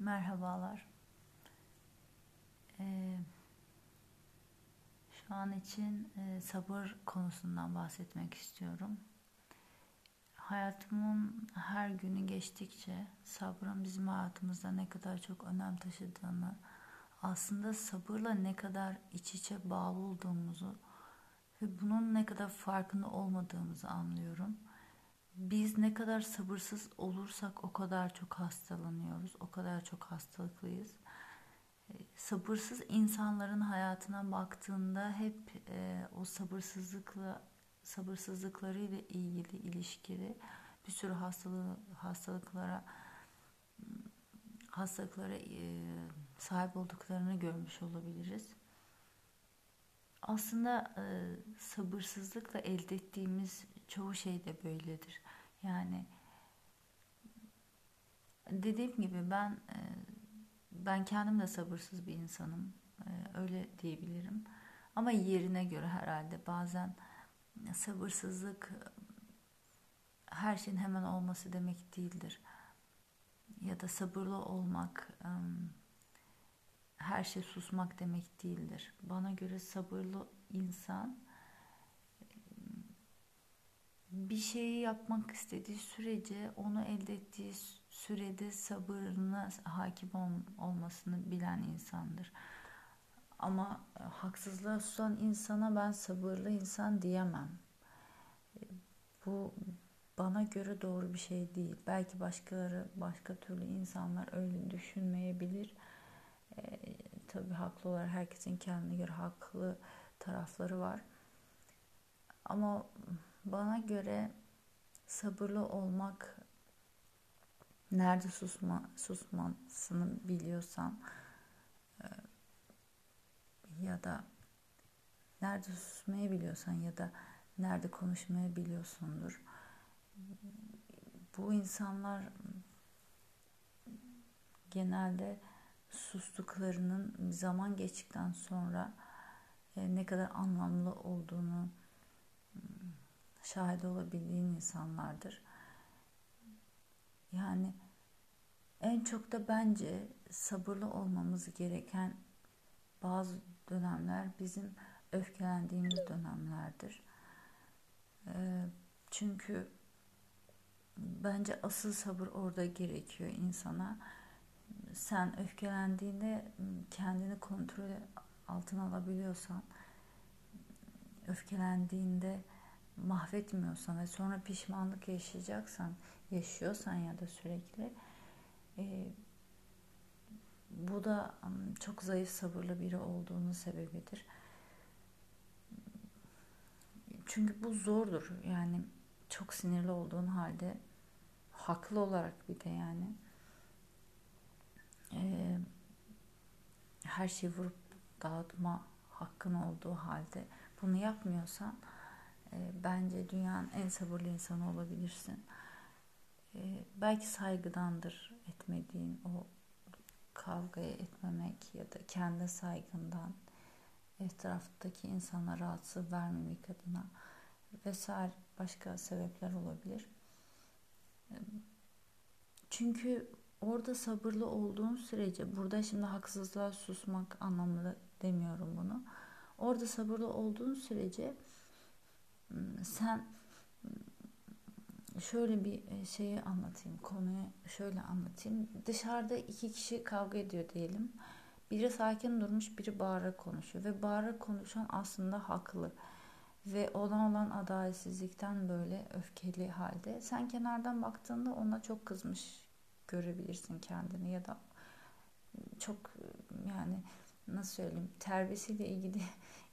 Merhabalar. Ee, şu an için e, sabır konusundan bahsetmek istiyorum. Hayatımın her günü geçtikçe sabrın bizim hayatımızda ne kadar çok önem taşıdığını, aslında sabırla ne kadar iç içe bağlı olduğumuzu ve bunun ne kadar farkında olmadığımızı anlıyorum biz ne kadar sabırsız olursak o kadar çok hastalanıyoruz, o kadar çok hastalıklıyız. E, sabırsız insanların hayatına baktığında hep e, o sabırsızlıkla sabırsızlıklarıyla ilgili ilişkili bir sürü hastalığı, hastalıklara hastalıklara e, sahip olduklarını görmüş olabiliriz. Aslında e, sabırsızlıkla elde ettiğimiz çoğu şey de böyledir. Yani dediğim gibi ben e, ben kendim de sabırsız bir insanım. E, öyle diyebilirim. Ama yerine göre herhalde bazen sabırsızlık her şeyin hemen olması demek değildir. Ya da sabırlı olmak her şey susmak demek değildir. Bana göre sabırlı insan bir şeyi yapmak istediği sürece onu elde ettiği sürede sabırına hakim olmasını bilen insandır. Ama e, haksızlığa susan insana ben sabırlı insan diyemem. E, bu bana göre doğru bir şey değil. Belki başkaları, başka türlü insanlar öyle düşünmeyebilir. E, tabii haklı olarak herkesin kendine göre haklı tarafları var. Ama bana göre sabırlı olmak nerede susma susmasını biliyorsan e, ya da nerede susmayı biliyorsan ya da nerede konuşmayı biliyorsundur. Bu insanlar genelde sustuklarının zaman geçtikten sonra e, ne kadar anlamlı olduğunu şahit olabildiğin insanlardır. Yani en çok da bence sabırlı olmamız gereken bazı dönemler bizim öfkelendiğimiz dönemlerdir. Ee, çünkü bence asıl sabır orada gerekiyor insana. Sen öfkelendiğinde kendini kontrol altına alabiliyorsan, öfkelendiğinde mahvetmiyorsan ve sonra pişmanlık yaşayacaksan, yaşıyorsan ya da sürekli e, bu da çok zayıf sabırlı biri olduğunun sebebidir. Çünkü bu zordur. Yani çok sinirli olduğun halde haklı olarak bir de yani e, her şeyi vurup dağıtma hakkın olduğu halde bunu yapmıyorsan bence dünyanın en sabırlı insanı olabilirsin. E, belki saygıdandır etmediğin o kavgaya etmemek ya da kendi saygından etraftaki insana rahatsız vermemek adına vesaire başka sebepler olabilir. E, çünkü orada sabırlı olduğun sürece burada şimdi haksızlığa susmak anlamında demiyorum bunu. Orada sabırlı olduğun sürece sen şöyle bir e, şeyi anlatayım konuyu şöyle anlatayım. Dışarıda iki kişi kavga ediyor diyelim. Biri sakin durmuş biri bağırarak konuşuyor ve bağırarak konuşan aslında haklı ve ona olan adaletsizlikten böyle öfkeli halde. Sen kenardan baktığında ona çok kızmış görebilirsin kendini ya da çok yani nasıl söyleyeyim terbiyesiyle ilgili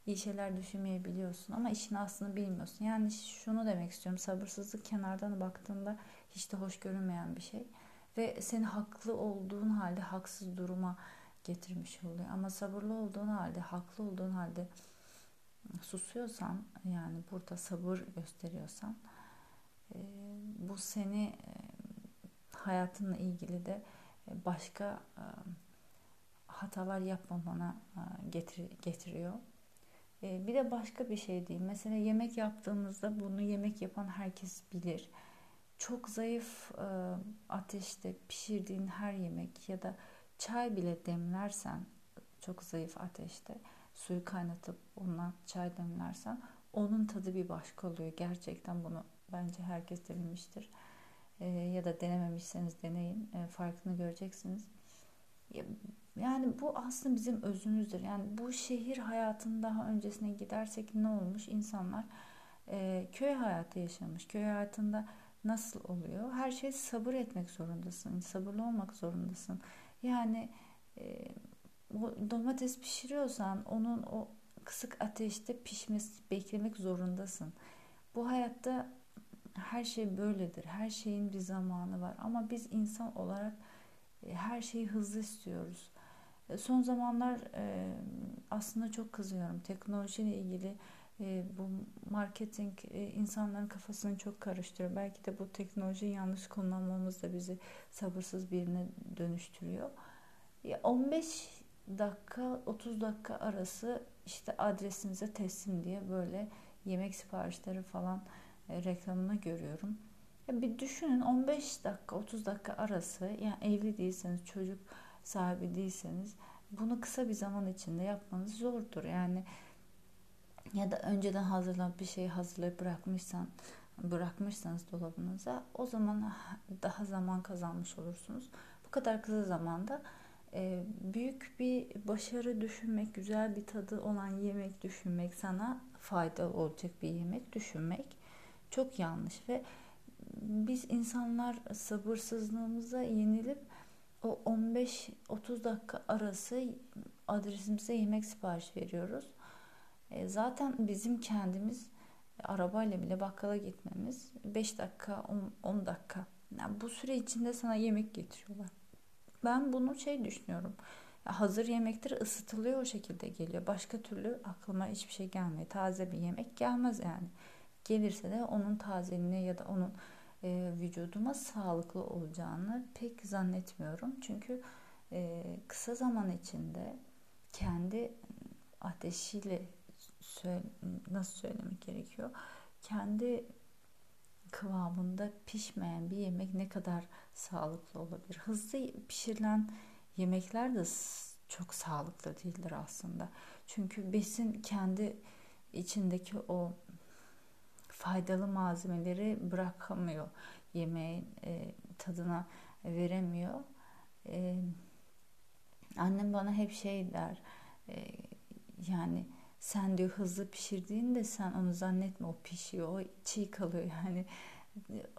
iyi şeyler düşünmeyebiliyorsun ama işin aslını bilmiyorsun. Yani şunu demek istiyorum. Sabırsızlık kenardan baktığında hiç de hoş görünmeyen bir şey. Ve seni haklı olduğun halde haksız duruma getirmiş oluyor. Ama sabırlı olduğun halde, haklı olduğun halde susuyorsan yani burada sabır gösteriyorsan bu seni hayatınla ilgili de başka hatalar yapmamana getiriyor. Ee, bir de başka bir şey diyeyim. Mesela yemek yaptığımızda bunu yemek yapan herkes bilir. Çok zayıf e, ateşte pişirdiğin her yemek ya da çay bile demlersen çok zayıf ateşte suyu kaynatıp ondan çay demlersen onun tadı bir başka oluyor. Gerçekten bunu bence herkes denemiştir. E, ya da denememişseniz deneyin. E, farkını göreceksiniz. Yani bu aslında bizim özümüzdür. Yani bu şehir hayatının daha öncesine gidersek ne olmuş? İnsanlar e, köy hayatı yaşamış. Köy hayatında nasıl oluyor? Her şey sabır etmek zorundasın. Sabırlı olmak zorundasın. Yani e, domates pişiriyorsan onun o kısık ateşte pişmesi beklemek zorundasın. Bu hayatta her şey böyledir. Her şeyin bir zamanı var. Ama biz insan olarak e, her şeyi hızlı istiyoruz. E, son zamanlar e, aslında çok kızıyorum. Teknolojiyle ilgili bu marketing insanların kafasını çok karıştırıyor. Belki de bu teknolojiyi yanlış kullanmamız da bizi sabırsız birine dönüştürüyor. 15 dakika 30 dakika arası işte adresinize teslim diye böyle yemek siparişleri falan reklamını görüyorum. Bir düşünün 15 dakika 30 dakika arası yani evli değilseniz çocuk sahibi değilseniz bunu kısa bir zaman içinde yapmanız zordur. Yani ya da önceden hazırlanıp bir şey hazırlayıp bırakmışsan bırakmışsanız dolabınıza o zaman daha zaman kazanmış olursunuz. Bu kadar kısa zamanda e, büyük bir başarı düşünmek, güzel bir tadı olan yemek düşünmek, sana faydalı olacak bir yemek düşünmek çok yanlış ve biz insanlar sabırsızlığımıza yenilip o 15-30 dakika arası adresimize yemek sipariş veriyoruz. E, zaten bizim kendimiz arabayla bile bakkala gitmemiz 5 dakika 10 dakika. Yani bu süre içinde sana yemek getiriyorlar. Ben bunu şey düşünüyorum. Hazır yemektir ısıtılıyor o şekilde geliyor. Başka türlü aklıma hiçbir şey gelmiyor. Taze bir yemek gelmez yani. Gelirse de onun tazeliğine ya da onun e, vücuduma sağlıklı olacağını pek zannetmiyorum. Çünkü e, kısa zaman içinde kendi ateşiyle nasıl söylemek gerekiyor? Kendi kıvamında pişmeyen bir yemek ne kadar sağlıklı olabilir? Hızlı pişirilen yemekler de çok sağlıklı değildir aslında. Çünkü besin kendi içindeki o faydalı malzemeleri bırakamıyor. Yemeğin e, tadına veremiyor. E, annem bana hep şey der. E, yani sen diyor hızlı pişirdiğinde sen onu zannetme o pişiyor. O çiğ kalıyor yani.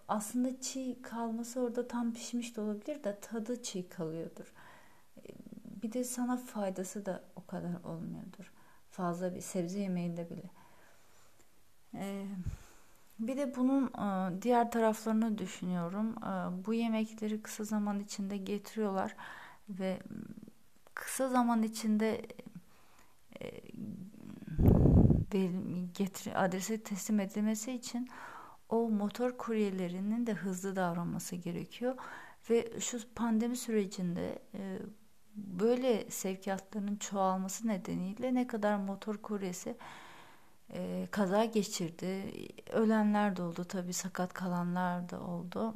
Aslında çiğ kalması orada tam pişmiş de olabilir de tadı çiğ kalıyordur. E, bir de sana faydası da o kadar olmuyordur. Fazla bir sebze yemeğinde bile. Ee, bir de bunun e, diğer taraflarını düşünüyorum. E, bu yemekleri kısa zaman içinde getiriyorlar ve kısa zaman içinde e, getir adrese teslim edilmesi için o motor kuryelerinin de hızlı davranması gerekiyor ve şu pandemi sürecinde böyle sevkiyatların çoğalması nedeniyle ne kadar motor kuryesi e, kaza geçirdi. Ölenler de oldu tabii sakat kalanlar da oldu.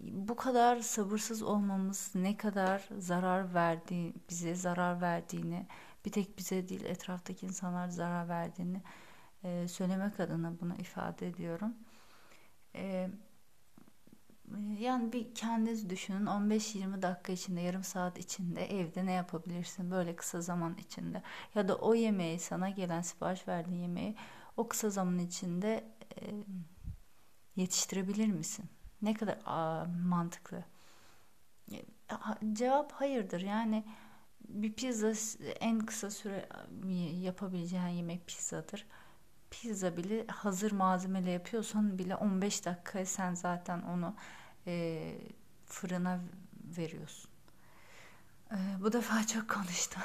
Bu kadar sabırsız olmamız ne kadar zarar verdiği, bize zarar verdiğini, bir tek bize değil etraftaki insanlar zarar verdiğini e, söylemek adına bunu ifade ediyorum. E, yani bir kendiniz düşünün 15-20 dakika içinde yarım saat içinde evde ne yapabilirsin böyle kısa zaman içinde ya da o yemeği sana gelen sipariş verdiğin yemeği o kısa zaman içinde e, yetiştirebilir misin? Ne kadar a, mantıklı. Cevap hayırdır yani bir pizza en kısa süre yapabileceğin yemek pizzadır pizza bile hazır malzemeyle yapıyorsan bile 15 dakika sen zaten onu e, fırına veriyorsun. E, bu defa çok konuştum.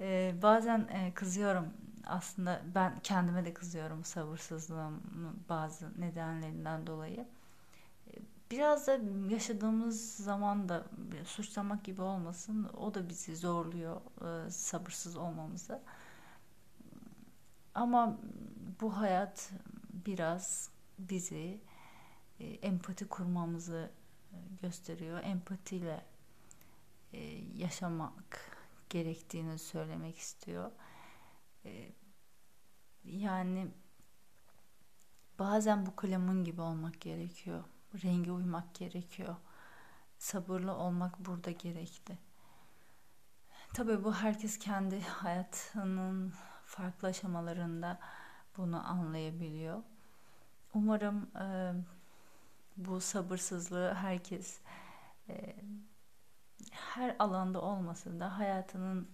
e, bazen e, kızıyorum aslında ben kendime de kızıyorum sabırsızlığım bazı nedenlerinden dolayı. E, biraz da yaşadığımız zaman da suçlamak gibi olmasın o da bizi zorluyor e, sabırsız olmamızı. Ama bu hayat biraz bizi e, empati kurmamızı e, gösteriyor. Empatiyle e, yaşamak gerektiğini söylemek istiyor. Yani bazen bu kalemun gibi olmak gerekiyor. Rengi uymak gerekiyor. Sabırlı olmak burada gerekli. Tabii bu herkes kendi hayatının farklı aşamalarında bunu anlayabiliyor. Umarım e, bu sabırsızlığı herkes e, her alanda olmasa da hayatının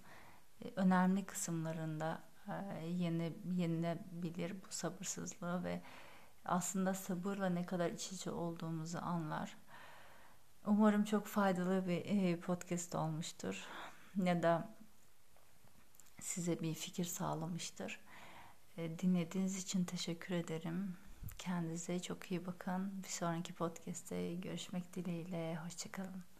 e, önemli kısımlarında e, yeni yenilebilir bu sabırsızlığı ve aslında sabırla ne kadar iç içe olduğumuzu anlar. Umarım çok faydalı bir e, podcast olmuştur ya da size bir fikir sağlamıştır. Dinlediğiniz için teşekkür ederim. Kendinize çok iyi bakın. Bir sonraki podcast'te görüşmek dileğiyle. Hoşçakalın.